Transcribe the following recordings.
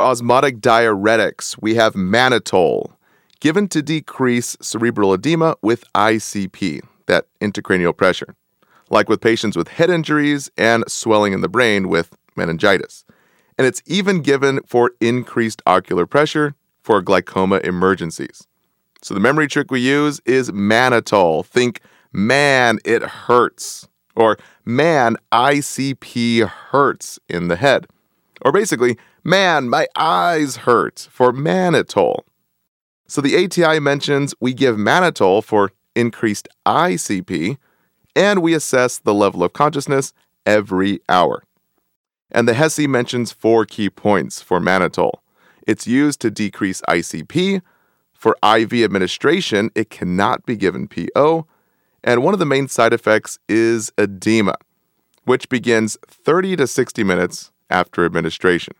osmotic diuretics, we have mannitol, given to decrease cerebral edema with ICP, that intracranial pressure, like with patients with head injuries and swelling in the brain with meningitis. And it's even given for increased ocular pressure for glaucoma emergencies. So the memory trick we use is mannitol. Think, man, it hurts. Or, man, ICP hurts in the head. Or basically, man, my eyes hurt for mannitol. So the ATI mentions we give mannitol for increased ICP, and we assess the level of consciousness every hour. And the HESI mentions four key points for mannitol. It's used to decrease ICP. For IV administration, it cannot be given PO. And one of the main side effects is edema, which begins 30 to 60 minutes after administration.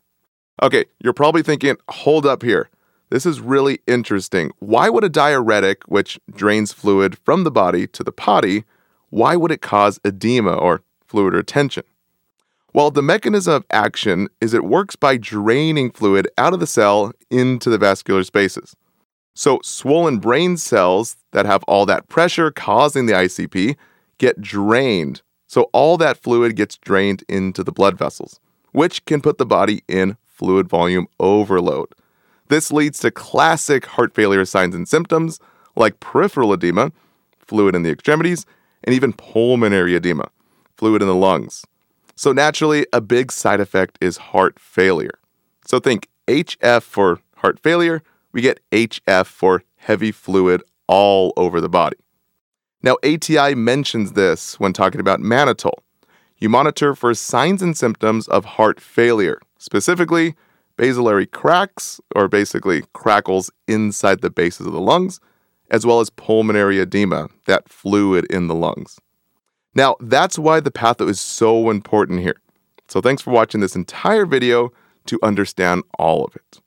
Okay, you're probably thinking, hold up here. This is really interesting. Why would a diuretic, which drains fluid from the body to the potty, why would it cause edema or fluid retention? Well, the mechanism of action is it works by draining fluid out of the cell into the vascular spaces. So, swollen brain cells that have all that pressure causing the ICP get drained. So, all that fluid gets drained into the blood vessels, which can put the body in fluid volume overload. This leads to classic heart failure signs and symptoms like peripheral edema, fluid in the extremities, and even pulmonary edema, fluid in the lungs. So, naturally, a big side effect is heart failure. So, think HF for heart failure, we get HF for heavy fluid all over the body. Now, ATI mentions this when talking about mannitol. You monitor for signs and symptoms of heart failure, specifically basilar cracks, or basically crackles inside the bases of the lungs, as well as pulmonary edema, that fluid in the lungs. Now, that's why the patho is so important here. So, thanks for watching this entire video to understand all of it.